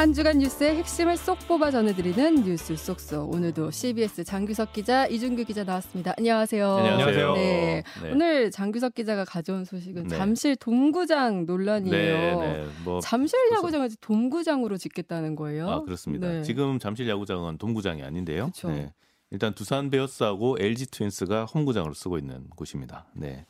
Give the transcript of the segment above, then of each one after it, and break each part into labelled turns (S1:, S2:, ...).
S1: 한 주간 뉴스의 핵심을 쏙 뽑아 전해드리는 뉴스 쏙쏙. 오늘도 CBS 장규석 기자, 이준규 기자 나왔습니다. 안녕하세요.
S2: 안녕하세요.
S1: 네.
S2: 네.
S1: 오늘 장규석 기자가 가져온 소식은
S2: 네.
S1: 잠실 동구장 논란이에요.
S2: 네, 네. 뭐
S1: 잠실
S2: 벌써-
S1: 야구장을 동구장으로 짓겠다는 거예요.
S2: 아, 그렇습니다.
S1: 네.
S2: 지금 잠실 야구장은 동구장이 아닌데요. 네. 일단 두산 베어스하고 LG 트윈스가 홈구장으로 쓰고 있는 곳입니다. 네.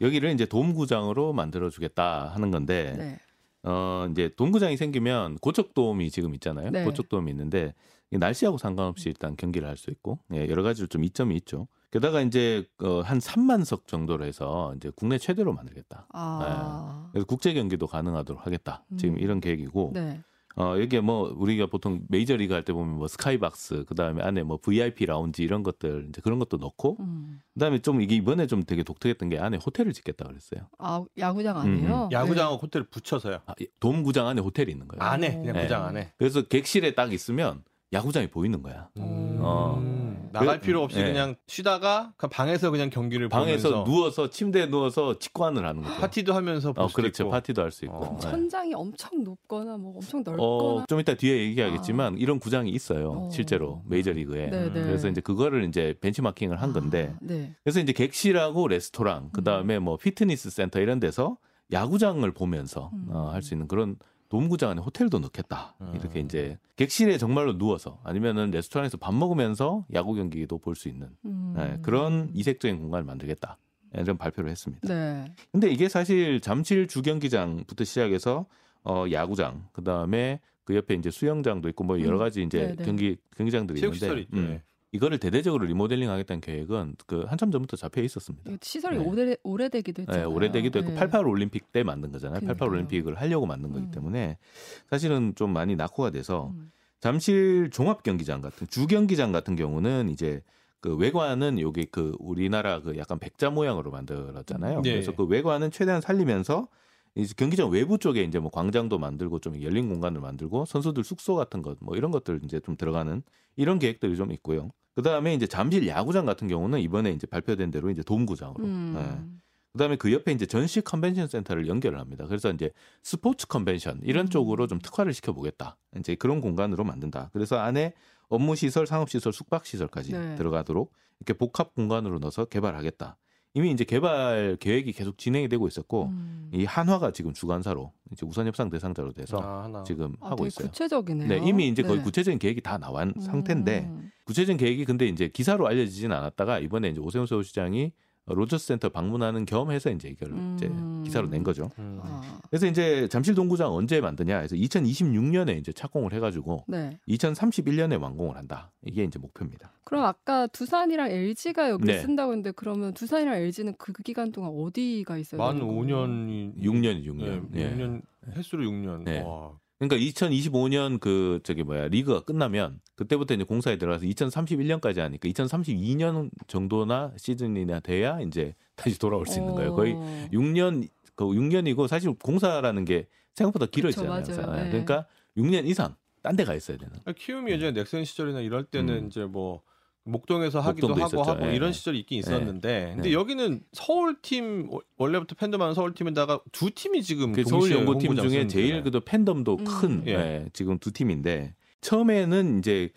S2: 여기를 이제 돔구장으로 만들어 주겠다 하는 건데
S1: 네.
S2: 어 이제 돔구장이 생기면 고척돔이 지금 있잖아요.
S1: 네.
S2: 고척돔이 있는데 날씨하고 상관없이 일단 경기를 할 수 있고 예, 여러 가지로 좀 이점이 있죠. 게다가 이제 어, 한 3만 석 정도로 해서 이제 국내 최대로 만들겠다.
S1: 아.
S2: 그래서 국제 경기도 가능하도록 하겠다. 지금
S1: 음.
S2: 이런 계획이고
S1: 네.
S2: 어, 이게 뭐 우리가 보통 메이저리그 할 때 보면 뭐 스카이박스 그다음에 안에 뭐 VIP 라운지 이런 것들 이제 그런 것도 넣고
S1: 음.
S2: 그다음에 좀 이게 이번에 좀 되게 독특했던 게 안에 호텔을 짓겠다 그랬어요.
S1: 아, 야구장 아니에요?
S3: 야구장하고 호텔을 붙여서요.
S2: 아, 이 돔구장 안에 호텔이 있는 거예요.
S3: 안에 그냥
S2: 네.
S3: 구장 안에.
S2: 그래서 객실에 딱 있으면 야구장이 보이는 거야.
S1: 음.
S2: 어.
S3: 나갈
S2: 그-
S3: 필요 없이
S2: 네.
S3: 그냥 쉬다가 그 방에서 그냥 경기를
S2: 방에서
S3: 보면서
S2: 누워서 침대에 누워서 직관을 하는 거죠.
S3: 파티도 하면서 볼
S2: 어,
S3: 수도
S2: 그렇죠.
S3: 있고.
S2: 파티도 할 수 있고.
S3: 어.
S2: 네.
S1: 천장이 엄청 높거나 뭐 엄청 넓거나.
S2: 어, 좀 이따 뒤에 얘기하겠지만 이런 구장이 있어요.
S1: 어.
S2: 실제로 메이저리그에.
S1: 네, 네.
S2: 그래서 이제 그거를 이제 벤치마킹을 한 건데
S1: 아, 네.
S2: 그래서 이제 객실하고 레스토랑 그다음에 뭐 피트니스 센터 이런 데서 야구장을 보면서
S1: 음.
S2: 어, 할 수 있는 그런 돔구장 안에 호텔도 넣겠다.
S3: 음.
S2: 이렇게 이제 객실에 정말로 누워서 아니면은 레스토랑에서 밥 먹으면서 야구 경기도 볼 수 있는
S1: 음.
S2: 네, 그런 이색적인 공간을 만들겠다. 이런 발표를 했습니다.
S1: 네.
S2: 근데 이게 사실 잠실 주경기장부터 시작해서 어 야구장 그다음에 그 옆에 이제 수영장도 있고 뭐 여러
S1: 음.
S2: 가지 이제
S1: 네네.
S2: 경기 경기장들이 있는데. 음,
S3: 네.
S2: 이거를 대대적으로 리모델링 하겠다는 계획은 그 한참 전부터 잡혀 있었습니다.
S1: 이거 시설이
S2: 네.
S1: 오래 오래되기도
S2: 네,
S1: 했잖아요.
S2: 오래되기도 했고
S1: 네.
S2: 88 올림픽 때 만든 거잖아요. 88
S1: 그러니까요.
S2: 올림픽을 하려고 만든 거기
S1: 음.
S2: 때문에 사실은 좀 많이 낙후가 돼서
S1: 음.
S2: 잠실 종합 경기장 같은 주 경기장 같은 경우는 이제 그 외관은 여기 그 우리나라 그 약간 백자 모양으로 만들었잖아요.
S3: 네.
S2: 그래서 그 외관은 최대한 살리면서 이제 경기장 외부 쪽에 이제 뭐 광장도 만들고 좀 열린 공간을 만들고 선수들 숙소 같은 것 뭐 이런 것들 이제 좀 들어가는 이런 계획들이 좀 있고요. 그 다음에 이제 잠실 야구장 같은 경우는 이번에 이제 발표된 대로 이제 돔구장으로.
S1: 음.
S2: 네. 그다음에 그 옆에 이제 전시 컨벤션 센터를 연결을 합니다. 그래서 이제 스포츠 컨벤션 이런
S1: 음.
S2: 쪽으로 좀 특화를 시켜 보겠다. 이제 그런 공간으로 만든다. 그래서 안에 업무 시설, 상업 시설, 숙박 시설까지
S1: 네.
S2: 들어가도록 이렇게 복합 공간으로 넣어서 개발하겠다. 이미 이제 개발 계획이 계속 진행이 되고 있었고
S1: 음.
S2: 이 한화가 지금 주관사로 이제 우선 협상 대상자로 돼서
S3: 아.
S2: 지금
S1: 아,
S2: 하고
S1: 되게
S2: 있어요.
S1: 구체적이네요.
S2: 네, 이미 이제 거의
S1: 네.
S2: 구체적인 계획이 다 나온
S1: 음.
S2: 상태인데 구체적인 계획이 근데 이제 기사로 알려지진 않았다가 이번에 이제 오세훈 서울시장이 로저스 센터 방문하는 겸해서 이제 이걸 이제
S1: 음.
S2: 기사로 낸 거죠.
S3: 음.
S1: 아,
S2: 그래서 이제 잠실 돔구장 언제 만드냐 해서 2026년에 이제 착공을 해가지고
S1: 네.
S2: 2031년에 완공을 한다. 이게 이제 목표입니다.
S1: 그럼 아까 두산이랑 LG가 여기를
S2: 네.
S1: 쓴다고 했는데 그러면 두산이랑 LG는 그 기간 동안 어디가 있어요?
S3: 만 5년이
S2: 6년이 6년.
S3: 예,
S2: 예.
S3: 6년 횟수로 6년.
S2: 네.
S3: 와.
S2: 그러니까 2025년 그 저기 뭐야 리그가 끝나면 그때부터 이제 공사에 들어가서 2031년까지 하니까 2032년 정도나 시즌이나 돼야 이제 다시 돌아올 수 있는 거예요. 거의
S1: 어.
S2: 6년 그 6년이고 사실 공사라는 게 생각보다 길어지잖아요.
S1: 네.
S2: 그러니까 6년 이상 딴 데 가 있어야 되는.
S3: 키움이 예전에 넥센 시절이나 이럴 때는
S2: 음.
S3: 이제 뭐 목동에서 하기도 하고
S2: 있었죠.
S3: 하고
S2: 예.
S3: 이런 시절이 있긴 있었는데 근데
S2: 네.
S3: 여기는 서울 팀 원래부터 팬덤 많은 서울 팀에다가 두 팀이 지금
S2: 그 서울 연구팀 중에 제일. 그도 팬덤도
S1: 음.
S2: 큰
S3: 예.
S2: 예, 지금 두 팀인데 처음에는 이제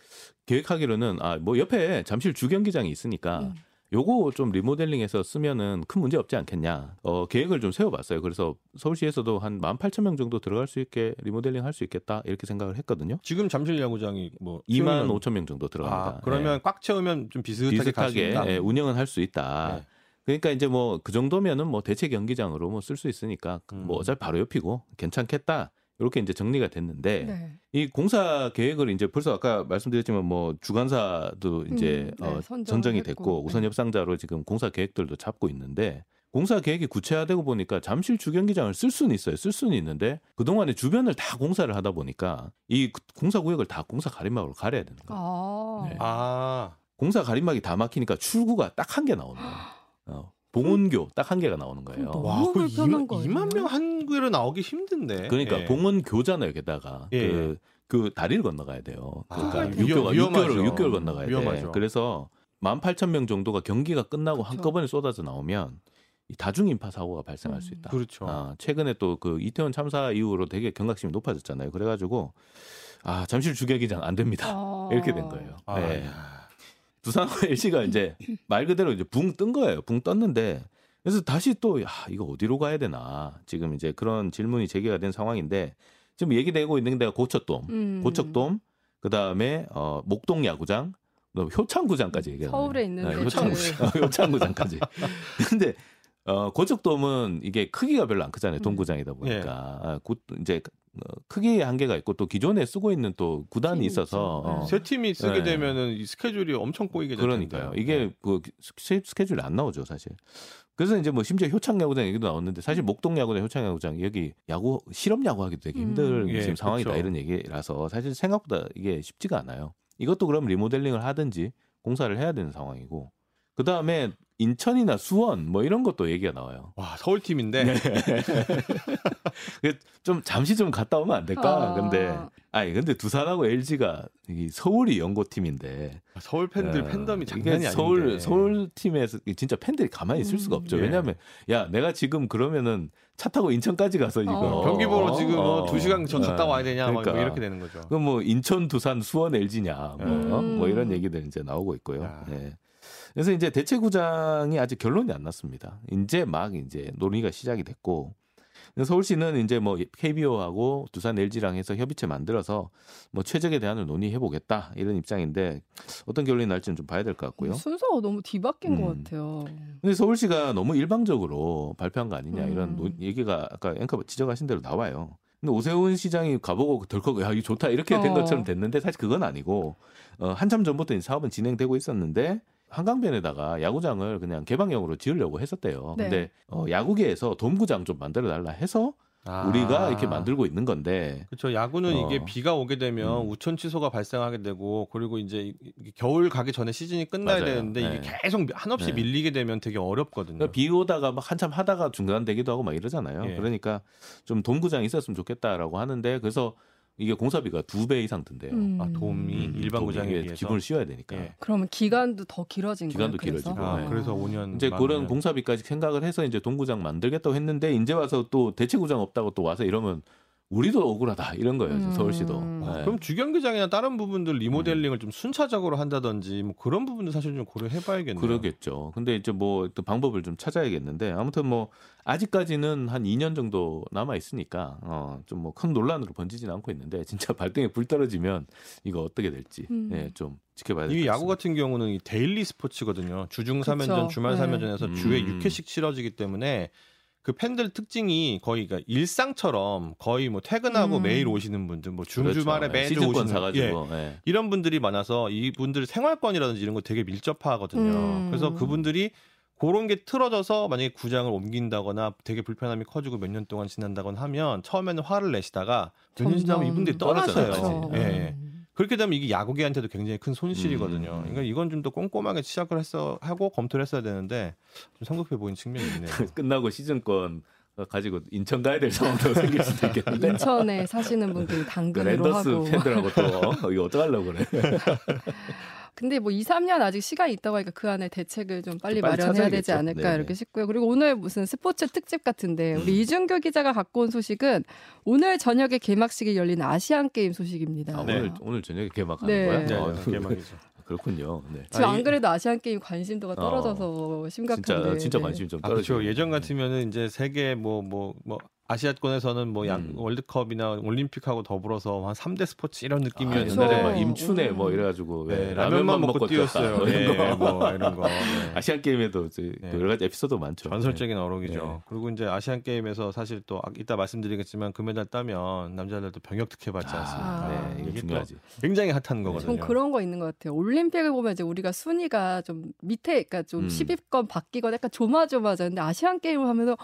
S2: 계획하기로는 아 뭐 옆에 잠실 주경기장이 있으니까
S1: 음.
S2: 요거 좀 리모델링해서 쓰면은 큰 문제 없지 않겠냐. 어, 계획을 좀 세워봤어요. 그래서 서울시에서도 한 18,000명 정도 들어갈 수 있게 리모델링 할 수 있겠다. 이렇게 생각을 했거든요.
S3: 지금 잠실 야구장이 뭐
S2: 2만
S3: 키움이랑-
S2: 5천 명 정도 들어갑니다.
S3: 아, 그러면
S2: 예.
S3: 꽉 채우면 좀 비슷하게,
S2: 비슷하게. 예, 운영은 할 수 있다.
S3: 네.
S2: 그러니까 이제 뭐 그 정도면은 뭐 대체 경기장으로 뭐 쓸 수 있으니까
S3: 음.
S2: 뭐 어차피 바로 옆이고 괜찮겠다. 이렇게 이제 정리가 됐는데
S1: 네.
S2: 이 공사 계획을 이제 벌써 아까 말씀드렸지만 뭐 주관사도 이제
S1: 음, 네,
S2: 어,
S1: 선정을
S2: 선정이
S1: 했고.
S2: 됐고 우선
S1: 네.
S2: 협상자로 지금 공사 계획들도 잡고 있는데 공사 계획이 구체화되고 보니까 잠실 주경기장을 쓸 수는 있어요. 쓸 수는 있는데 그동안에 주변을 다 공사를 하다 보니까 이 공사 구역을 다 공사 가림막으로 가려야 되는 거예요.
S1: 아.
S2: 네.
S3: 아,
S2: 공사 가림막이 다 막히니까 출구가 딱 한 개 나오는 거예요. 어, 봉원교 딱 한 개가 나오는 거예요.
S3: 와, 그
S1: 불편한
S3: 2만,
S1: 거 아니에요?
S3: 2만 명 한국으로 나오기 힘든데.
S2: 그러니까
S3: 예.
S2: 봉원교잖아요. 게다가
S3: 예.
S2: 그, 그 다리를 건너가야 돼요. 그러니까
S3: 아,
S2: 6개월,
S3: 위험-
S2: 6개월,
S3: 위험하죠.
S2: 6개월 건너가야
S3: 위험하죠.
S2: 돼. 그래서 18,000명 정도가 경기가 끝나고
S1: 그쵸.
S2: 한꺼번에 쏟아져 나오면 이 다중인파 사고가 발생할 수
S1: 음.
S2: 있다.
S3: 그렇죠.
S2: 아, 최근에 또 그 이태원 참사 이후로 되게 경각심이 높아졌잖아요. 그래가지고 아 잠실 주계기장 안 됩니다.
S1: 어.
S2: 이렇게 된 거예요.
S3: 아,
S2: 네.
S3: 야.
S2: 두산하고 LG가 이제 말 그대로 이제 붕 뜬 거예요. 붕 떴는데 그래서 다시 또 야, 이거 어디로 가야 되나 지금 이제 그런 질문이 제기가 된 상황인데 지금 얘기되고 있는 데가 고척돔,
S1: 음.
S2: 고척돔, 그 다음에 어, 목동 야구장, 효창구장까지 얘기하는
S1: 서울에 있는
S2: 네. 효창구장, 효창구장까지. 근데 어, 고척돔은 이게 크기가 별로 안 크잖아요. 동구장이다 보니까 아, 곧 이제 어, 크기의 한계가 있고 또 기존에 쓰고 있는 또 구단이 있어서. 어,
S3: 세 팀이 쓰게
S2: 네.
S3: 되면은 이 스케줄이 엄청 꼬이게 될
S2: 그러니까요. 이게 그 스- 스케줄이 안 나오죠, 사실. 그래서 이제 뭐 심지어 효창 야구장 얘기도 나왔는데 사실 목동 야구장, 효창 야구장 여기 야구 실업 야구하기도 되게 힘든
S1: 음.
S3: 예,
S2: 지금 상황이다
S3: 그렇죠.
S2: 이런 얘기라서 사실 생각보다 이게 쉽지가 않아요. 이것도 그럼 리모델링을 하든지 공사를 해야 되는 상황이고 그 다음에 인천이나 수원 뭐 이런 것도 얘기가 나와요.
S3: 와 서울 팀인데
S2: 네. 좀 잠시 좀 갔다 오면 안 될까?
S1: 아.
S2: 근데 아니 근데 두산하고 LG가 이 서울이 연고팀인데
S3: 서울 팬들
S2: 어,
S3: 팬덤이 장난이 아닌데
S2: 서울 서울 팀에서 진짜 팬들이 가만히 있을 수가
S1: 음.
S2: 없죠.
S3: 예.
S2: 왜냐하면 야 내가 지금 그러면은 차 타고 인천까지 가서 이거
S1: 어.
S3: 경기 보러 지금 뭐
S2: 어,
S3: 두 시간 전 갔다 와야 되냐 막
S2: 그러니까.
S3: 뭐 이렇게 되는 거죠.
S2: 그럼 뭐 인천, 두산, 수원, LG냐 뭐, 어?
S1: 음.
S2: 뭐 이런 얘기들 이제 나오고 있고요.
S3: 야.
S2: 예. 그래서 이제 대체구장이 아직 결론이 안 났습니다. 이제 막 이제 논의가 시작이 됐고 서울시는 이제 뭐 KBO하고 두산 LG랑 해서 협의체 만들어서 뭐 최적의 대안을 논의해 보겠다 이런 입장인데 어떤 결론이 날지는 좀 봐야 될 것 같고요.
S1: 순서가 너무 뒤바뀐 것
S2: 음.
S1: 같아요.
S2: 근데 서울시가 너무 일방적으로 발표한 거 아니냐 이런
S1: 음.
S2: 논- 얘기가 아까 앵커 지적하신 대로 나와요. 근데 오세훈 시장이 가보고 덜컥 야 이거 좋다 이렇게 된
S1: 어.
S2: 것처럼 됐는데 사실 그건 아니고 어, 한참 전부터 이 사업은 진행되고 있었는데 한강변에다가 야구장을 그냥 개방형으로 지으려고 했었대요.
S1: 네.
S2: 근데 어, 야구계에서 돔구장 좀 만들어 달라 해서
S3: 아.
S2: 우리가 이렇게 만들고 있는 건데
S3: 그렇죠. 야구는
S2: 어.
S3: 이게 비가 오게 되면
S2: 음.
S3: 우천 취소가 발생하게 되고 그리고 이제 이- 겨울 가기 전에 시즌이 끝나야
S2: 맞아요.
S3: 되는데 이게
S2: 네.
S3: 계속 한없이
S2: 네.
S3: 밀리게 되면 되게 어렵거든요.
S2: 그러니까 비 오다가 막 한참 하다가 중단되기도 하고 막 이러잖아요.
S3: 예.
S2: 그러니까 좀 돔구장 있었으면 좋겠다라고 하는데 그래서 이게 공사비가 두 배 이상 든대요.
S1: 음.
S3: 아, 도움이
S2: 음,
S3: 일반
S2: 도움이
S3: 구장에
S2: 이게
S3: 비해서
S2: 기분을 씌워야 되니까.
S3: 예.
S1: 그러면 기간도 더 길어진
S2: 기간도
S1: 거예요. 그래서?
S2: 길어지고.
S3: 아,
S2: 네.
S3: 그래서 5년
S2: 이제
S3: 만
S2: 그런
S3: 오면.
S2: 공사비까지 생각을 해서 이제 동구장 만들겠다고 했는데 이제 와서 또 대체 구장 없다고 또 와서 이러면 우리도 억울하다 이런 거예요.
S1: 음.
S2: 서울시도.
S3: 아,
S2: 네.
S3: 그럼 주경기장이나 다른 부분들 리모델링을 좀 순차적으로 한다든지 뭐 그런 부분도 사실 좀 고려해봐야겠네요.
S2: 그러겠죠. 근데 이제 뭐 또 방법을 좀 찾아야겠는데 아무튼 뭐 아직까지는 한 2년 정도 남아 있으니까 어 좀 뭐 큰 논란으로 번지지는 않고 있는데 진짜 발등에 불 떨어지면 이거 어떻게 될지
S1: 음.
S2: 예, 좀 지켜봐야 될이것
S3: 야구
S2: 같습니다.
S3: 같은 경우는 이 데일리 스포츠거든요. 주중 3연전,
S1: 그쵸.
S3: 주말
S1: 네.
S3: 3연전에서 주에
S2: 음.
S3: 6회씩 치러지기 때문에 그 팬들 특징이 거의 그러니까 일상처럼 거의 뭐 퇴근하고
S1: 음.
S3: 매일 오시는 분들, 뭐
S2: 그렇죠.
S3: 중주말에
S2: 예,
S3: 매주
S2: 시즌권
S3: 오시는
S2: 사가지고
S3: 예,
S2: 예.
S3: 이런 분들이 많아서 이분들 생활권이라든지 이런 거 되게 밀접하거든요.
S1: 음.
S3: 그래서 그분들이 그런 게 틀어져서 만약에 구장을 옮긴다거나 되게 불편함이 커지고 몇 년 동안 지난다거나 하면 처음에는 화를 내시다가 몇 년 지나면 이분들이 떠나서요.
S2: 떨어져요.
S3: 예, 예. 그렇게 되면 이게 야구계한테도 굉장히 큰 손실이거든요.
S2: 음.
S3: 그러니까 이건 좀 더 꼼꼼하게 시작을 했어 하고 검토를 했어야 되는데 좀 성급해 보이는 측면이 있네요.
S2: 끝나고 시즌권 가지고 인천 가야 될 상황도 생길 수도 있겠는데
S1: 인천에 사시는 분들이 당근으로
S2: 랜더스
S1: 하고.
S2: 팬들하고 또 어, 이거 어떡하려고 그래.
S1: 근데 뭐 2, 3년 아직 시간이 있다고 하니까 그 안에 대책을 좀 빨리,
S2: 좀 빨리
S1: 마련해야 되지
S2: 찾아야겠죠.
S1: 않을까
S2: 네네.
S1: 이렇게 싶고요. 그리고 오늘 무슨 스포츠 특집 같은데 우리
S2: 음.
S1: 이준규 기자가 갖고 온 소식은 오늘 저녁에 개막식이 열린 아시안 게임 소식입니다.
S2: 아,
S3: 네.
S2: 오늘 오늘 저녁에 개막하는
S1: 네.
S2: 거야?
S3: 네,
S2: 어,
S3: 네, 개막이죠.
S2: 그렇군요. 네.
S1: 지금
S3: 아,
S1: 안
S3: 이-
S1: 그래도 아시안 게임 관심도가
S2: 어.
S1: 떨어져서 심각한데.
S2: 진짜 진짜
S1: 네.
S2: 관심이 좀
S3: 아,
S2: 떨어지고.
S3: 그렇죠. 예전 같으면은 이제 세계 뭐뭐뭐 아시아권에서는 뭐 양,
S2: 음.
S3: 월드컵이나 올림픽하고 더불어서 한 3대 스포츠 이런
S2: 아,
S3: 느낌이었는데
S2: 옛날에 막
S1: 그렇죠.
S2: 임춘애
S1: 음.
S2: 뭐 이래가지고
S3: 네,
S2: 왜
S3: 라면만 먹고 뛰었어요.
S2: 뭐
S3: 예,
S2: 이런 거.
S3: 뭐 이런 거. 네.
S2: 아시안 게임에도 이제
S3: 네.
S2: 여러 가지 에피소드 많죠.
S3: 전설적인 어록이죠.
S2: 네.
S3: 그리고 이제 아시안 게임에서 사실 또 아- 이따 말씀드리겠지만 금메달 따면 남자들도 병역 특혜 받지 않습니까?
S1: 아,
S2: 네,
S3: 이게
S2: 이게
S3: 또
S2: 중요하지.
S3: 굉장히 핫한 거거든요.
S1: 전 그런 거 있는 것 같아요. 올림픽을 보면 이제 우리가 순위가 좀 밑에, 그러니까 좀
S2: 음.
S1: 10위권 바뀌거나 약간 조마조마하는데 아시안 게임을 하면서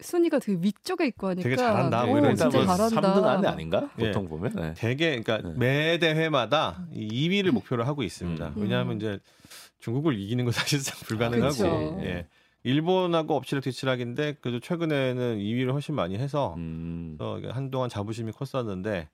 S1: 순위가 되게 위쪽에 있고 하니까
S3: 되게 잘한다, 뭐 이런
S1: 진짜
S3: 뭐
S1: 잘한다.
S2: 3등 안에 아닌가?
S3: 예.
S2: 보통 보면. 네.
S3: 되게 그러니까
S2: 네.
S3: 매 대회마다 이 2위를 목표로 하고 있습니다.
S2: 음.
S3: 왜냐하면 이제 중국을 이기는 건 사실상 불가능하고
S1: 그쵸.
S3: 예. 일본하고 엎치락 뒤치락인데 그래도 최근에는 2위를 훨씬 많이 해서
S2: 음.
S3: 어, 한동안 자부심이 컸었는데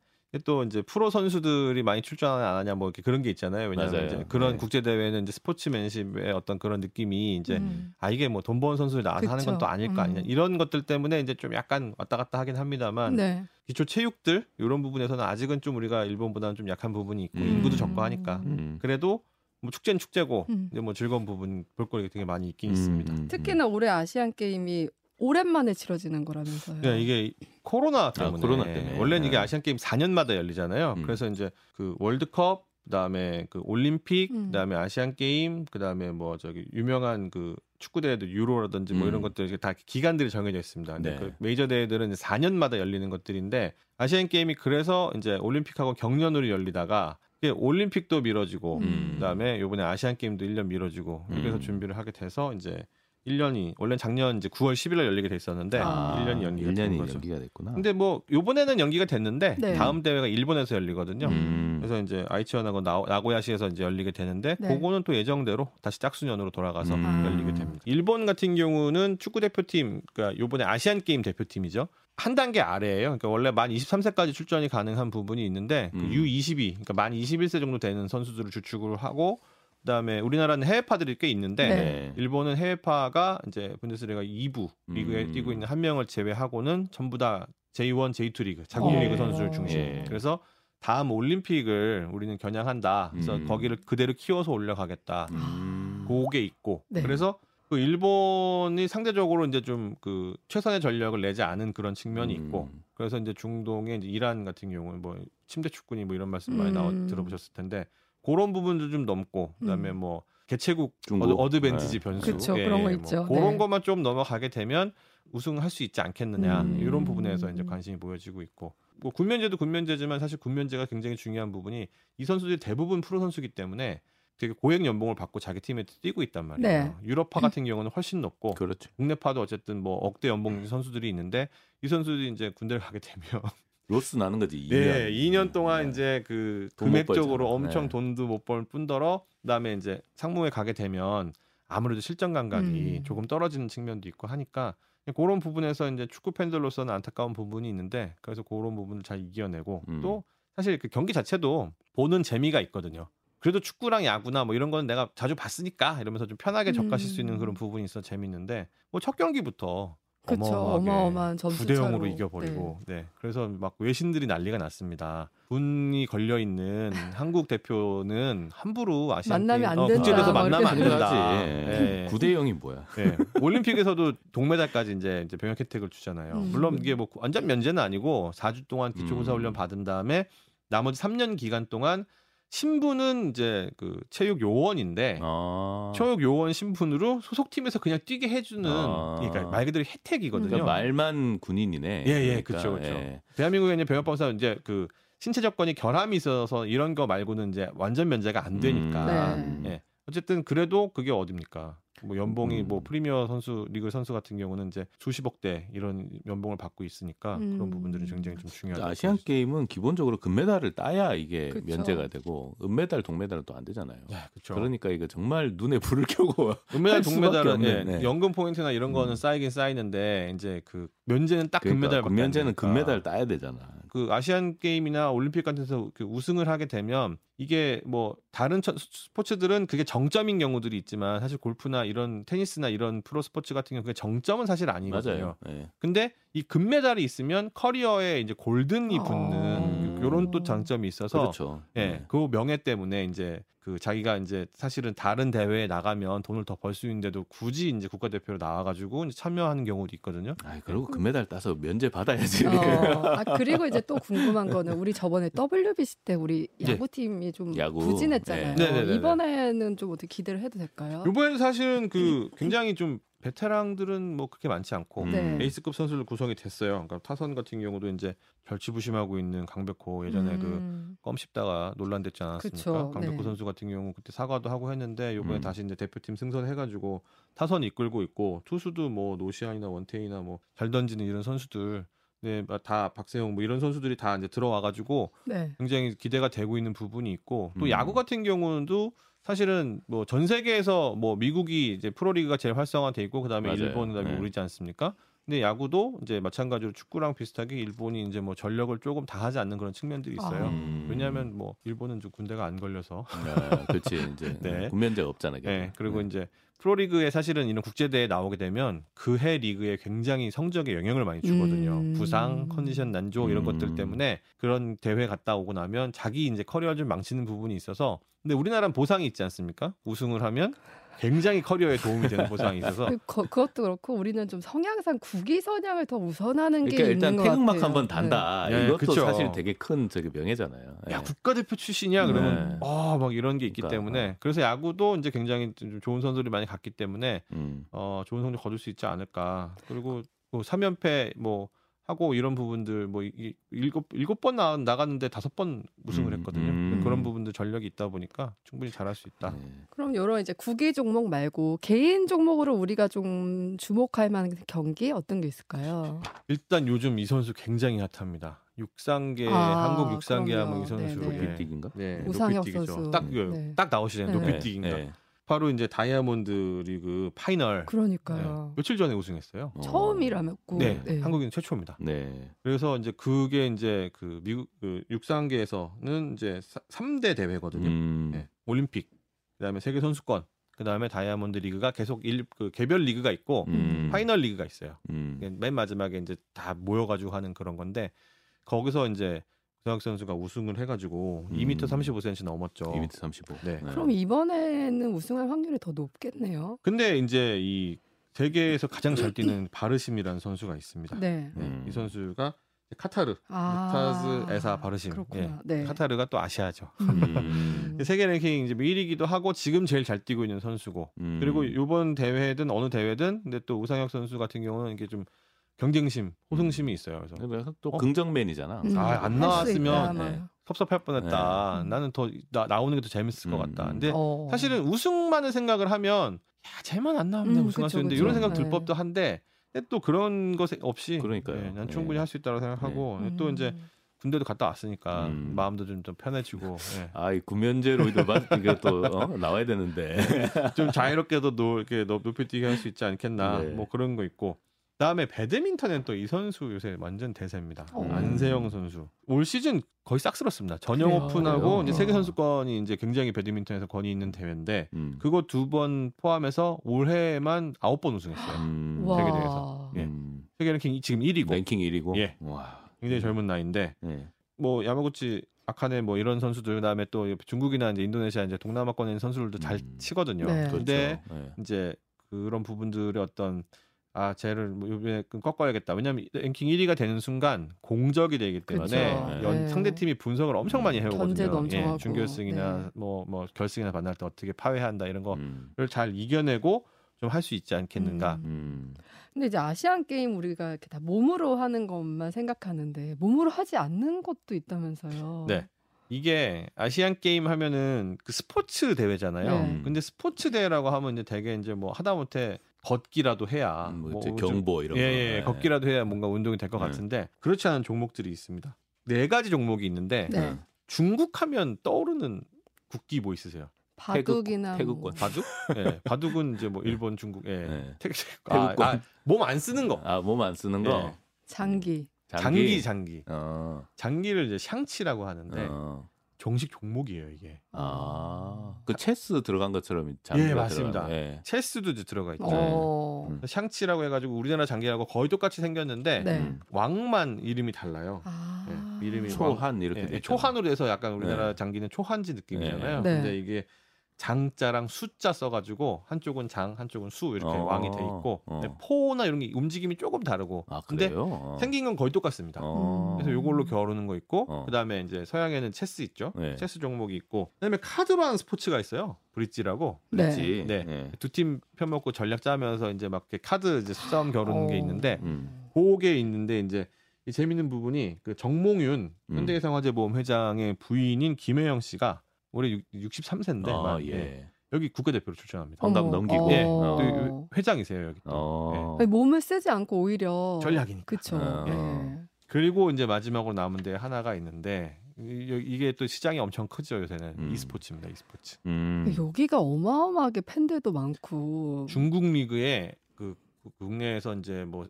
S3: 또 이제 프로 선수들이 많이 출전하냐 안 하냐 뭐 이렇게 그런 게 있잖아요. 왜냐하면
S2: 맞아요.
S3: 이제 그런
S2: 네.
S3: 국제 대회는 이제 스포츠맨십의 어떤 그런 느낌이 이제
S1: 음.
S3: 아 이게 뭐 돈 버는 선수들 나와서 하는 건
S1: 그쵸.
S3: 또 아닐 거 아니냐
S1: 음.
S3: 이런 것들 때문에 이제 좀 약간 왔다 갔다 하긴 합니다만
S1: 네.
S3: 기초 체육들 이런 부분에서는 아직은 좀 우리가 일본보다는 좀 약한 부분이 있고
S2: 음.
S3: 인구도 적고 하니까
S2: 음.
S3: 그래도 뭐 축제는 축제고
S1: 음.
S3: 이제 뭐 즐거운 부분 볼거리가 되게 많이 있긴
S2: 음,
S3: 있습니다.
S2: 음, 음.
S1: 특히나 올해 아시안 게임이 오랜만에 치러지는 거라면서요.
S3: 그러니까 이게 코로나 때문에,
S2: 코로나 때문에.
S3: 원래는 이게
S2: 네.
S3: 아시안 게임 4년마다 열리잖아요.
S2: 음.
S3: 그래서 이제 그 월드컵 그다음에 그 올림픽
S1: 음.
S3: 그다음에 아시안 게임 그다음에 뭐 저기 유명한 그 축구 대회도 유로라든지 뭐
S2: 음.
S3: 이런 것들 다 기간들이 정해져 있습니다. 근데
S2: 네.
S3: 그 메이저 대회들은 이제 4년마다 열리는 것들인데 아시안 게임이 그래서 이제 올림픽하고 경년으로 열리다가 이게 올림픽도 미뤄지고
S2: 음.
S3: 그다음에 요번에 아시안 게임도 1년 미뤄지고 이렇게 해서
S2: 음.
S3: 준비를 하게 돼서 이제 1년이 원래 작년 이제 9월 10일에 열리게 돼 있었는데
S1: 아.
S3: 1년이 연기가 된
S2: 1년이
S3: 거죠.
S2: 연기가 됐구나.
S3: 근데 뭐 요번에는 연기가 됐는데
S1: 네.
S3: 다음 대회가 일본에서 열리거든요.
S2: 음.
S3: 그래서 이제 아이치현하고 나- 나고야시에서 이제 열리게 되는데
S1: 네.
S3: 그거는 또 예정대로 다시 짝수년으로 돌아가서
S2: 음.
S3: 열리게 됩니다. 일본 같은 경우는 축구 대표팀 그러니까 요번에 아시안 게임 대표팀이죠. 한 단계 아래예요. 그러니까 원래 만 23세까지 출전이 가능한 부분이 있는데 그
S2: 음.
S3: U22 그러니까 만 21세 정도 되는 선수들을 주축으로 하고 그다음에 우리나라는 해외파들이 꽤 있는데
S2: 네.
S3: 일본은 해외파가 이제 분데스리가 2부 리그에
S2: 음.
S3: 뛰고 있는 한 명을 제외하고는 전부 다 J1, J2 리그 자국
S1: 어.
S3: 리그 선수를 중심.
S2: 예.
S3: 그래서 다음 올림픽을 우리는 겨냥한다. 그래서
S2: 음.
S3: 거기를 그대로 키워서 올려가겠다.
S2: 음.
S3: 그게 있고
S1: 네.
S3: 그래서 그 일본이 상대적으로 이제 좀 그 최선의 전력을 내지 않은 그런 측면이
S2: 음.
S3: 있고 그래서 이제 중동의 이제 이란 같은 경우는 뭐 침대 축구니 뭐 이런 말씀 많이 나와
S1: 음.
S3: 들어보셨을 텐데 그런 부분도 좀 넘고 그다음에
S1: 음.
S3: 뭐 개최국
S2: 중국.
S3: 어드, 어드밴티지
S2: 네.
S3: 변수
S1: 그쵸, 그런
S3: 거뭐
S1: 있죠.
S3: 그런
S1: 네.
S3: 것만 좀 넘어가게 되면 우승할 수 있지 않겠느냐
S1: 음.
S3: 이런 부분에서 이제 관심이 보여지고 있고 뭐 군면제도 군면제지만 사실 군면제가 굉장히 중요한 부분이 이 선수들이 대부분 프로 선수기 때문에 되게 고액 연봉을 받고 자기 팀에 뛰고 있단 말이에요.
S1: 네.
S3: 유럽파 같은 경우는 훨씬 높고
S2: 그렇죠.
S3: 국내파도 어쨌든 뭐 억대 연봉 선수들이 있는데 이 선수들이 이제 군대를 가게 되면
S2: 로스 나는 거지. 2년.
S3: 네, 2년 동안
S2: 네.
S3: 이제 그 금액적으로. 엄청
S2: 네.
S3: 돈도 못 벌 뿐더러 그다음에 이제 상무에 가게 되면 아무래도 실전 감각이
S1: 음.
S3: 조금 떨어지는 측면도 있고 하니까 그런 부분에서 이제 축구 팬들로서는 안타까운 부분이 있는데 그래서 그런 부분을 잘 이겨내고
S2: 음.
S3: 또 사실 그 경기 자체도 보는 재미가 있거든요. 그래도 축구랑 야구나 뭐 이런 거는 내가 자주 봤으니까 이러면서 좀 편하게 접하실 수 있는
S1: 음.
S3: 그런 부분이 있어 재밌는데 뭐 첫 경기부터
S1: 그쵸.
S3: 어마어마하게
S1: 어마어마한 점수
S3: 9대 0으로
S1: 차로.
S3: 이겨버리고 네. 그래서 막 외신들이 난리가 났습니다. 분이 걸려 있는 한국 대표는 함부로 아시안
S1: 만나면
S3: 게임-
S1: 안
S3: 어,
S1: 된다.
S3: 국제대회에서
S1: 막
S3: 만나면 안 된다. 네.
S2: 9대 0이 뭐야?
S3: 네. 올림픽에서도 동메달까지 이제, 이제 병역 혜택을 주잖아요.
S1: 음.
S3: 물론 이게 뭐 완전 면제는 아니고 4주 동안 기초군사
S2: 음.
S3: 훈련 받은 다음에 나머지 3년 기간 동안 신분은 이제 그 체육 요원인데
S2: 아.
S3: 체육 요원 신분으로 소속팀에서 그냥 뛰게 해주는
S2: 아.
S3: 그러니까 말 그대로 혜택이거든요.
S2: 그러니까 말만 군인이네.
S3: 예, 예,
S2: 그러니까,
S3: 그쵸, 그쵸.
S2: 예.
S3: 대한민국에 있는 병역법사 이제 그 신체 조건이 결함이 있어서 이런 거 말고는 이제 완전 면제가 안 되니까.
S1: 네.
S3: 예. 어쨌든 그래도 그게 어딥니까? 뭐 연봉이
S2: 음.
S3: 뭐 프리미어 선수 리그 선수 같은 경우는 이제 수십억대 이런 연봉을 받고 있으니까
S1: 음.
S3: 그런 부분들이 굉장히 좀 중요하다.
S2: 아시안 게임은 기본적으로 금메달을 따야 이게
S1: 그쵸.
S2: 면제가 되고 은메달, 동메달은 또 안 되잖아요.
S3: 네, 그렇죠.
S2: 그러니까 이거 정말 눈에 불을 켜고
S3: 은메달, 동메달은 예,
S2: 네.
S3: 연금 포인트나 이런 거는
S2: 음.
S3: 쌓이긴 쌓이는데 이제 그 면제는 딱
S2: 그러니까
S3: 금메달
S2: 금면제는 금메달 따야 되잖아.
S3: 그 아시안 게임이나 올림픽 같은 데서 그 우승을 하게 되면 이게 뭐 다른 처- 스포츠들은 그게 정점인 경우들이 있지만 사실 골프나 이런 테니스나 이런 프로 스포츠 같은 경우 그게 정점은 사실 아니거든요.
S2: 맞아요. 예.
S3: 근데 이 금메달이 있으면 커리어에 이제 골든이
S1: 어.
S3: 붙는 이런 또 장점이 있어서
S2: 그렇죠.
S3: 예,
S2: 예.
S3: 그 명예 때문에 이제 그 자기가 이제 사실은 다른 대회에 나가면 돈을 더 벌 수 있는데도 굳이 이제 국가대표로 나와가지고 참여하는 경우도 있거든요.
S2: 아, 그리고 금메달 따서 면제 받아야지.
S1: 어, 아, 그리고 이제 또 궁금한 거는 우리 저번에 WBC 때 우리
S3: 네.
S1: 야구팀이 좀
S2: 야구.
S1: 부진했잖아요.
S3: 네. 네네네네.
S1: 이번에는 좀 어떻게 기대를 해도 될까요?
S3: 이번에는 사실은 그 굉장히 좀 베테랑들은 뭐 그렇게 많지 않고
S2: 음.
S1: 네.
S3: 에이스급 선수들 구성이 됐어요. 그러니까 타선 같은 경우도 이제 절치부심하고 있는 강백호 예전에 그
S1: 음.
S3: 껌 씹다가 논란됐지 않았습니까?
S1: 그쵸,
S3: 강백호
S1: 네.
S3: 선수 같은 경우 그때 사과도 하고 했는데 이번에
S2: 음.
S3: 다시 이제 대표팀 승선해가지고 타선 이끌고 있고 투수도 뭐 노시안이나 원태이나 뭐 잘 던지는 이런 선수들 네, 다 박세웅 뭐 이런 선수들이 다 이제 들어와 가지고
S1: 네.
S3: 굉장히 기대가 되고 있는 부분이 있고 또
S2: 음.
S3: 야구 같은 경우도 사실은 뭐 전 세계에서 뭐 미국이 이제 프로리그가 제일 활성화돼 있고 그다음에
S2: 맞아요.
S3: 일본 그다음에
S2: 네.
S3: 우리지 않습니까? 근데 야구도 이제 마찬가지로 축구랑 비슷하게 일본이 이제 뭐 전력을 조금 다 하지 않는 그런 측면들이 있어요.
S1: 아.
S2: 음.
S3: 왜냐하면 뭐 일본은 좀 군대가 안 걸려서
S2: 아, 그렇지 이제
S3: 네.
S2: 군면제가 없잖아.
S3: 네, 그리고
S2: 네.
S3: 이제 프로리그에 사실은 이런 국제 대회 나오게 되면 그 해 리그에 굉장히 성적에 영향을 많이 주거든요.
S1: 음.
S3: 부상, 컨디션 난조 이런
S2: 음.
S3: 것들 때문에 그런 대회 갔다 오고 나면 자기 이제 커리어 좀 망치는 부분이 있어서 근데 우리나라는 보상이 있지 않습니까? 우승을 하면 굉장히 커리어에 도움이 되는 보상이 있어서
S1: 그, 거- 그것도 그렇고 우리는 좀 성향상 국위 선양을 더 우선하는 게
S2: 그러니까 일단
S1: 있는 것
S2: 태극막
S1: 같아요.
S2: 한번 단다.
S3: 네.
S2: 이것도
S3: 그쵸.
S2: 사실 되게 큰 저기 명예잖아요.
S3: 야
S2: 네.
S3: 국가대표 출신이야 그러면
S2: 네.
S3: 아막 이런 게 있기
S2: 그러니까,
S3: 때문에 그래서 야구도 이제 굉장히 좀 좋은 선수들이 많이 갔기 때문에
S2: 음.
S3: 어 좋은 성적 거둘 수 있지 않을까 그리고 뭐 3연패 뭐 하고 이런 부분들 뭐 이- 이- 일곱 일곱 번 나, 나갔는데 다섯 번 우승을
S2: 음,
S3: 했거든요
S2: 음.
S3: 그런 부분들 전력이 있다 보니까 충분히 잘할 수 있다
S2: 네.
S1: 그럼 이런 이제 구기 종목 말고 개인 종목으로 우리가 좀 주목할 만한 경기 어떤 게 있을까요?
S3: 일단 요즘 이 선수 굉장히 핫합니다 육상계
S1: 아,
S3: 한국 육상계. 하면 이 선수
S1: 네네.
S3: 예.
S2: 높이뛰기인가?
S3: 네,
S1: 우상혁
S3: 높이뛰기죠.
S1: 선수.
S3: 딱, 그,
S1: 네.
S3: 딱 나오시네요.
S1: 네.
S3: 높이뛰기인가.
S2: 네.
S3: 바로 이제 다이아몬드 리그 final
S1: 그러니까요.
S3: 네. 며칠 전에 우승했어요.
S2: 어.
S1: 처음이라면고.
S3: 네, 한국인 최초입니다.
S2: 네.
S3: 그래서 이제 그게 이제 그 미국 그 육상계에서는 이제 3대 대회거든요.
S2: 음.
S3: 네, 올림픽, 그다음에 세계 선수권, 그다음에 다이아몬드 리그가 계속 일, 그 개별 리그가 있고
S2: 음.
S3: final 리그가 있어요.
S2: 음.
S3: 맨 마지막에 이제 다 모여 가지고 하는 그런 건데 거기서 이제 우상혁 선수가 우승을 해가지고
S2: 음.
S3: 2m 35cm 넘었죠.
S2: 2m 35.
S3: 네.
S1: 그럼 이번에는 우승할 확률이 더 높겠네요.
S3: 근데 이제 이 세계에서 가장 잘 뛰는 바르심이라는 선수가 있습니다.
S1: 네.
S3: 네,
S2: 음.
S3: 이 선수가 카타르,
S1: 아,
S3: 루타즈 에사 바르심.
S1: 그렇구나.
S3: 예.
S1: 네.
S3: 카타르가 또 아시아죠.
S2: 음.
S3: 세계 랭킹 이제 1위기도 하고 지금 제일 잘 뛰고 있는 선수고.
S2: 음.
S3: 그리고 이번 대회든 어느 대회든 근데 또 우상혁 선수 같은 경우는 이게 좀 경쟁심, 호승심이 있어요. 그래서
S2: 그러니까 또
S3: 어?
S2: 긍정맨이잖아.
S1: 음,
S3: 아, 안 나왔으면,
S2: 네.
S1: 막.
S3: 섭섭할 뻔했다.
S1: 네.
S3: 나는 더 나, 나오는 게 더 재밌을 것
S2: 음,
S3: 같다.
S2: 음.
S3: 근데
S1: 어.
S3: 사실은 우승만을 생각을 하면 야 쟤만 안 나오면
S1: 음,
S3: 우승할 수
S1: 그쵸,
S3: 있는데
S1: 그쵸.
S3: 이런 생각 들
S1: 네.
S3: 법도 한데 근데 또 그런 것 없이
S2: 그러니까요.
S3: 예, 난
S2: 네.
S3: 충분히 할 수 있다고 생각하고
S1: 음.
S3: 또 이제 군대도 갔다 왔으니까
S2: 음.
S3: 마음도 좀, 좀 편해지고 예.
S2: 아, 이 구면제로이도 맞게 또 어? 나와야 되는데.
S3: 좀 자유롭게도 노, 이렇게 높- 높이뛰기 할수 있지 않겠나
S2: 네.
S3: 뭐 그런 거 있고 그 다음에 배드민턴은 또 이 선수 요새 완전 대세입니다
S1: 어.
S3: 안세영 선수 올 시즌 거의 싹 쓸었습니다 전영
S1: 그래요?
S3: 오픈하고
S2: 그래요?
S3: 이제
S2: 어.
S3: 세계 선수권이 이제 굉장히 배드민턴에서 권위 있는 대회인데
S2: 음.
S3: 그거 두 번 포함해서 올해만 아홉 번 우승했어요
S2: 음.
S1: 와.
S3: 세계 대회에서. 예.
S2: 음.
S3: 세계 랭킹 지금 1위고
S2: 랭킹 1위고.
S3: 예.
S2: 와.
S3: 굉장히 젊은 나이인데
S2: 네.
S3: 뭐 야마구치 아카네 뭐 이런 선수들 그다음에 또 중국이나 이제 인도네시아 이제 동남아권에 있는 선수들도 잘
S2: 음.
S3: 치거든요.
S1: 네.
S2: 그렇죠.
S3: 근데
S2: 네.
S3: 이제 그런 부분들의 어떤 아 쟤를 뭐 요번에 좀 꺾어야겠다. 왜냐하면 랭킹 1위가 되는 순간 공적이 되기 때문에. 연
S1: 네.
S3: 상대 팀이 분석을 엄청 많이 해오거든요.
S1: 견제도 엄청 하고.
S3: 준결승이나
S1: 네.
S3: 뭐뭐 결승이나 만날 때 어떻게 파회한다 이런 거를
S2: 음.
S3: 잘 이겨내고 좀 할 수 있지 않겠는가.
S1: 음.
S2: 음.
S1: 근데 이제 아시안 게임 우리가 이렇게 다 몸으로 하는 것만 생각하는데 몸으로 하지 않는 것도 있다면서요.
S3: 네. 이게 아시안 게임 하면은 그 스포츠 대회잖아요.
S1: 네.
S3: 근데 스포츠 대회라고 하면 이제 되게 이제 뭐 하다못해 걷기라도 해야 뭐뭐 좀-
S2: 경보 이런
S3: 예,
S2: 거.
S3: 예,
S2: 네.
S3: 걷기라도 해야 뭔가 운동이 될것
S2: 네.
S3: 같은데 그렇지 않은 종목들이 있습니다. 네 가지 종목이 있는데
S1: 네.
S3: 중국 하면 떠오르는 국기 뭐 있으세요?
S1: 바둑이나
S2: 태극-
S1: 뭐.
S3: 바둑? 예, 바둑은 이제 뭐 일본, 중국, 예,
S2: 네.
S3: 태,
S2: 태극권.
S3: 아, 아, 몸안 쓰는 거.
S2: 아, 몸 안 쓰는 거.
S3: 예.
S1: 장기.
S3: 장기, 장기.
S2: 어.
S3: 장기를 이제 샹치라고 하는데
S2: 어.
S3: 정식 종목이에요 이게.
S2: 아. 그 체스 들어간 것처럼 장기가
S3: 예, 맞습니다.
S2: 들어가는, 예.
S3: 체스도 이제 들어가 있죠.
S1: 어.
S2: 음.
S3: 샹치라고 해가지고 우리나라 장기하고 거의 똑같이 생겼는데
S1: 네.
S2: 음.
S3: 왕만 이름이 달라요.
S1: 아.
S3: 예, 이름이
S2: 초한 이렇게
S3: 예,
S2: 돼 있잖아요.
S3: 초한으로 해서 약간 우리나라
S2: 네.
S3: 장기는 초한지 느낌이잖아요.
S1: 네.
S3: 근데 이게 장자랑 숫자 써가지고 한쪽은 장, 한쪽은 수 이렇게
S2: 어,
S3: 왕이 돼 있고
S2: 어.
S3: 근데 포나 이런 게 움직임이 조금 다르고
S2: 아,
S3: 근데?
S2: 어.
S3: 생긴 건 거의 똑같습니다.
S2: 어.
S3: 그래서 요걸로 겨루는 거 있고
S2: 어.
S3: 그다음에 이제 서양에는 체스 있죠.
S2: 네.
S3: 체스 종목이 있고 그다음에 카드로 하는 스포츠가 있어요. 브릿지라고
S1: 네.
S2: 그렇지.
S3: 네.
S2: 예.
S3: 두팀 편먹고 전략 짜면서 이제 막 이렇게 카드 이제 싸움 겨루는 게
S1: 어.
S3: 있는데
S2: 음.
S3: 그게 있는데 이제 이 재밌는 부분이 그 정몽윤
S2: 음.
S3: 현대해상화재보험 회장의 부인인 김혜영 씨가 올해 63세인데
S2: 아, 예.
S3: 여기 국가대표로 출전합니다.
S1: 어머.
S2: 넘기고.
S3: 예,
S2: 어.
S3: 또 회장이세요 여기. 또.
S2: 어.
S1: 아니, 몸을 쓰지 않고 오히려
S3: 전략이니까.
S1: 그쵸.
S2: 어.
S1: 예.
S3: 그리고 이제 마지막으로 남은 데 하나가 있는데 이- 이게 또 시장이 엄청 크죠 요새는
S2: 음.
S3: e스포츠입니다 e스포츠.
S2: 음.
S1: 여기가 어마어마하게 팬들도 많고
S3: 중국 리그에 그, 그 국내에서 이제 뭐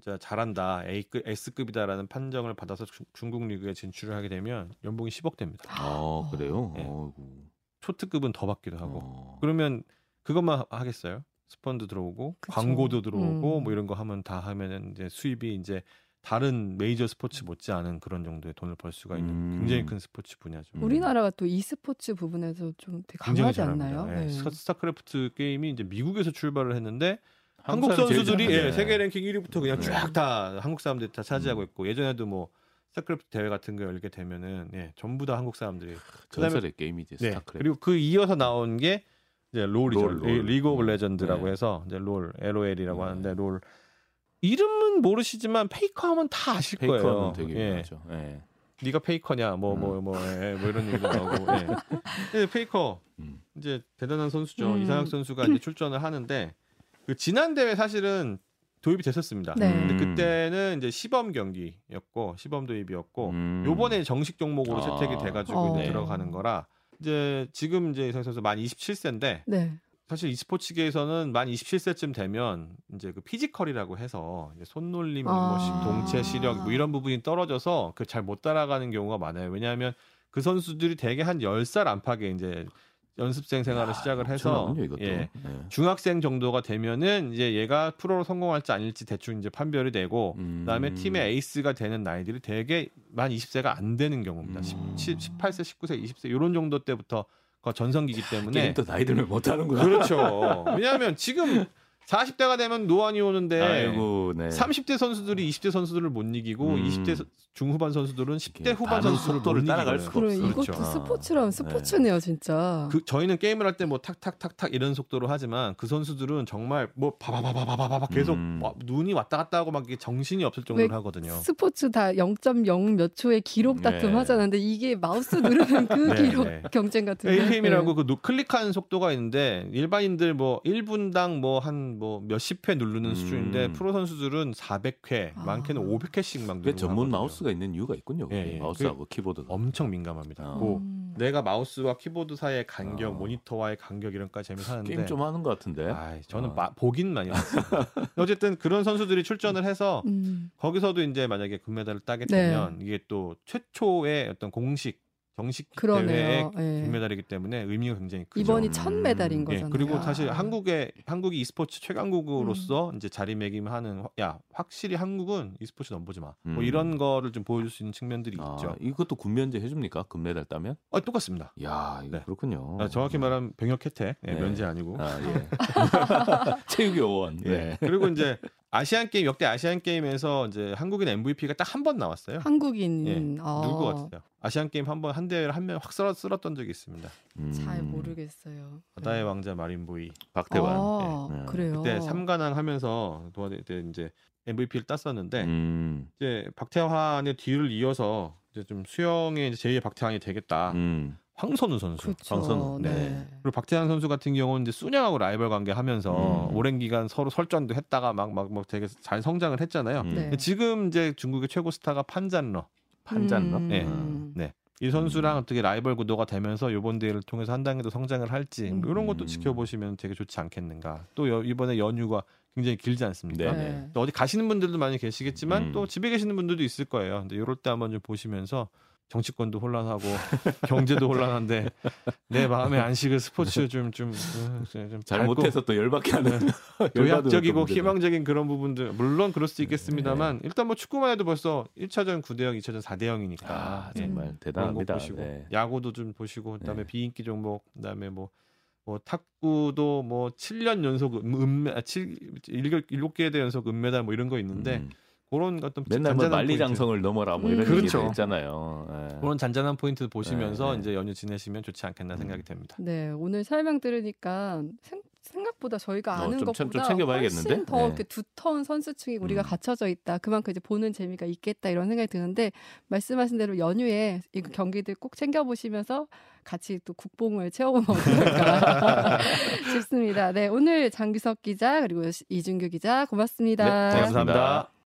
S3: 진짜 잘한다 A급 S급이다라는 판정을 받아서 주- 중국 리그에 진출을 하게 되면 연봉이 10억 됩니다.
S2: 아 그래요?
S3: 예.
S2: 어이구.
S3: 초특급은 더 받기도 하고
S2: 어.
S3: 그러면 그것만 하- 하겠어요? 스펀도 들어오고
S1: 그쵸.
S3: 광고도 들어오고
S1: 음.
S3: 뭐 이런 거 하면 다 하면은 이제 수입이 이제 다른 메이저 스포츠 못지 않은 그런 정도의 돈을 벌 수가 있는
S2: 음.
S3: 굉장히 큰 스포츠 분야죠.
S2: 음.
S1: 우리나라가 또 e스포츠 부분에서 좀 되게 강하지 않나요?
S3: 예,
S1: 네.
S3: 스타- 스타크래프트 게임이 이제 미국에서 출발을 했는데 한국 선수들이. 예, 세계 랭킹 1위부터 그냥
S2: 네.
S3: 쫙다 한국 사람들이 다 차지하고
S2: 음.
S3: 있고 예전에도 뭐 스타크래프트 대회 같은 거 열게 되면은 예, 전부 다 한국 사람들이 그다음에
S2: 전설의 게임이지
S3: 네.
S2: 스타크래프트.
S3: 그리고 그 이어서 나온 게 이제 롤이죠.
S2: 롤, 롤.
S3: 리그 오브 레전드라고
S2: 네.
S3: 해서 이제 롤 LOL이라고
S2: 네.
S3: 하는데 롤 이름은 모르시지만 페이커 하면 다 아실 거예요.
S2: 페이커는 되게
S3: 예.
S2: 유명하죠. 예.
S3: 네가 페이커냐 뭐
S2: 음.
S3: 뭐뭐뭐 이런 얘기도 나오고 예. 근데 페이커
S2: 음.
S3: 이제 대단한 선수죠.
S1: 음.
S3: 이상혁 선수가 이제 출전을 하는데 그 지난 대회 사실은 도입이 됐었습니다.
S1: 네.
S3: 근데
S2: 음.
S3: 그때는 이제 시범 경기였고 시범 도입이었고
S2: 음.
S3: 요번에 정식 종목으로
S2: 아.
S3: 채택이 돼 가지고
S1: 어.
S3: 이제 들어가는 거라 이제 지금 이제 이상혁 선수 만 27세인데
S1: 네.
S3: 사실 e스포츠계에서는 만 27세쯤 되면 이제 그 physical이라고 해서 이제 손놀림, 뭐
S1: 아.
S3: 시- 동체 시력 뭐 이런 부분이 떨어져서 그 잘 못 따라가는 경우가 많아요. 왜냐하면 그 선수들이 대개 한 10살 안팎에 이제 연습생 생활을 시작을 해서. 예.
S2: 예.
S3: 중학생 정도가 되면은 이제 얘가 프로로 성공할지 아닐지 대충 이제 판별이 되고
S2: 음.
S3: 그다음에 팀의 에이스가 되는 나이들이 대개 만 20세가 안 되는 경우입니다.
S2: 음.
S3: 17, 18세, 19세, 20세 이런 정도 때부터 그 전성기이기 때문에
S2: 또 나이 들면 못 하는구나.
S3: 그렇죠. 왜냐하면 지금 40대가 되면 노안이 오는데
S2: 아이고, 네.
S3: 30대 선수들이 20대 선수들을 못 이기고
S2: 음.
S3: 20대 중후반 선수들은 10대
S2: 이게
S3: 후반 선수를
S2: 속도를
S3: 못
S2: 따라갈. 수가
S1: 그래
S2: 없어.
S1: 이것도
S3: 그렇죠.
S1: 스포츠라면 스포츠네요, 진짜.
S3: 그 저희는 게임을 할 때 뭐 탁탁탁탁 이런 속도로 하지만 그 선수들은 정말 뭐 바바바바바바바 계속
S2: 음.
S3: 막 눈이 왔다 갔다 하고 막 이게 정신이 없을 정도로
S1: 왜
S3: 하거든요.
S1: 스포츠 다 0.0 몇 초의 기록 다툼
S2: 네.
S1: 하잖아. 근데 이게 마우스 누르는 그
S3: 네,
S1: 기록
S3: 네.
S1: 경쟁 같은.
S3: APM이라고 그 노- 클릭하는 속도가 있는데 일반인들 뭐 1분당 뭐한 뭐 몇십 회 누르는
S2: 음.
S3: 수준인데 프로 선수들은 400회,
S1: 아.
S3: 많게는 500회씩
S2: 막그
S3: 누르고
S2: 전문
S3: 하거든요.
S2: 마우스가 있는 이유가 있군요.
S3: 예, 예.
S2: 마우스하고 키보드가.
S3: 엄청 민감합니다.
S2: 어.
S3: 뭐
S1: 음.
S3: 내가 마우스와 키보드 사이의 간격,
S2: 어.
S3: 모니터와의 간격 이런 거까지 재며 하는데
S2: 게임 좀 하는 것 같은데.
S3: 아, 저는
S2: 어.
S3: 마- 보긴 많이 봤습니다. 어쨌든 그런 선수들이 출전을 해서
S1: 음.
S3: 거기서도 이제 만약에 금메달을 따게
S1: 네.
S3: 되면 이게 또 최초의 어떤 공식 정식 대회의
S1: 그러네요. 예.
S3: 금메달이기 때문에 의미가 굉장히 크죠.
S1: 이번이
S2: 음.
S1: 첫 메달인
S2: 예,
S1: 거잖아요.
S3: 그리고
S1: 야.
S3: 사실 한국의 한국이 e스포츠 최강국으로서
S1: 음.
S3: 이제 자리매김하는 화- 야 확실히 한국은 e스포츠 넘보지 마. 뭐
S2: 음.
S3: 이런 거를 좀 보여줄 수 있는 측면들이
S2: 아,
S3: 있죠.
S2: 이것도 군면제 해줍니까? 금메달 따면?
S3: 어, 똑같습니다.
S2: 야,
S3: 네.
S2: 그렇군요.
S3: 아, 정확히 말하면 병역 혜택, 예,
S2: 네.
S3: 면제 아니고.
S2: 아, 예. 체육 요원.
S3: 예.
S2: 네.
S3: 그리고 이제 아시안 게임 역대 아시안 게임에서 이제 한국인 MVP가 딱 한 번 나왔어요.
S1: 한국인
S3: 예.
S1: 아,
S3: 누구 같아요? 아시안 게임 한 번 한 대회를 한 명이 확 쓸었던 적이 있습니다.
S2: 음,
S1: 잘 모르겠어요.
S3: 바다의 왕자 마린보이
S2: 박태환.
S1: 아,
S2: 예. 네.
S1: 그래요.
S3: 그때 삼관왕 하면서 도하 때 이제 MVP를 땄었는데
S2: 음,
S3: 이제 박태환의 뒤를 이어서 이제 좀 수영의 이제 제2의 박태환이 되겠다.
S2: 음.
S3: 황선우 선수.
S1: 그렇죠.
S2: 황선우.
S1: 네.
S2: 네.
S3: 그리고 박태환 선수 같은 경우는 이제 쑨양하고 라이벌 관계 하면서
S2: 음.
S3: 오랜 기간 서로 설전도 했다가 막 막막 되게 잘 성장을 했잖아요.
S2: 음.
S1: 네.
S3: 근데 지금 이제 중국의 최고 스타가 판잔러.
S2: 판잔러?
S1: 음.
S3: 네.
S2: 음.
S3: 네. 이 선수랑
S2: 음.
S3: 어떻게 라이벌 구도가 되면서 이번 대회를 통해서 한 단계 더 성장을 할지 뭐 이런 것도
S2: 음.
S3: 지켜보시면 되게 좋지 않겠는가. 또 여- 이번에 연휴가 굉장히 길지 않습니까?
S2: 네.
S1: 네.
S3: 또 어디 가시는 분들도 많이 계시겠지만
S2: 음.
S3: 또 집에 계시는 분들도 있을 거예요. 근데 이럴 때 한번 좀 보시면서 정치권도 혼란하고 경제도 혼란한데 내 마음의 안식을 스포츠 좀좀 좀, 좀
S2: 잘못해서 또 열받게 하는 열받은
S3: 도약적이고. 희망적인 그런 부분들 물론 그럴 수 있겠습니다만 일단 뭐 축구만 해도 벌써 1차전 9대 0, 2차전 4대 0이니까 예.
S2: 아, 정말
S3: 그런 거
S2: 대단합니다.
S3: 보시고
S2: 네.
S3: 야구도 좀 보시고 그다음에
S2: 네.
S3: 비인기 종목 그다음에 뭐뭐 탁구도 뭐 7년 연속 음, 음, 아, 7, 7개 대 연속 은메달 뭐 이런 거 있는데
S2: 음.
S3: 그런 어떤
S2: 맨날 뭐. 만리장성을 넘어라 뭐
S1: 음.
S2: 이런
S3: 그렇죠.
S2: 얘기도 있잖아요. 예.
S3: 그런 잔잔한 포인트 보시면서
S2: 네, 네.
S3: 이제 연휴 지내시면 좋지 않겠나 생각이 됩니다.
S1: 네, 오늘 설명 들으니까 생, 생각보다 저희가
S2: 어,
S1: 아는
S2: 좀 참- 좀
S1: 것보다
S2: 챙겨봐야겠는데?
S1: 훨씬 더
S2: 네.
S1: 이렇게 두터운 선수층이 우리가
S2: 음.
S1: 갖춰져 있다. 그만큼 이제 보는 재미가 있겠다 이런 생각이 드는데 말씀하신 대로 연휴에 이 경기들 꼭 챙겨보시면서 같이 또 국뽕을 채워보면 어떨까 싶습니다. 네, 오늘 장규석 기자 그리고 이준규 기자 고맙습니다.
S2: 네,
S3: 감사합니다.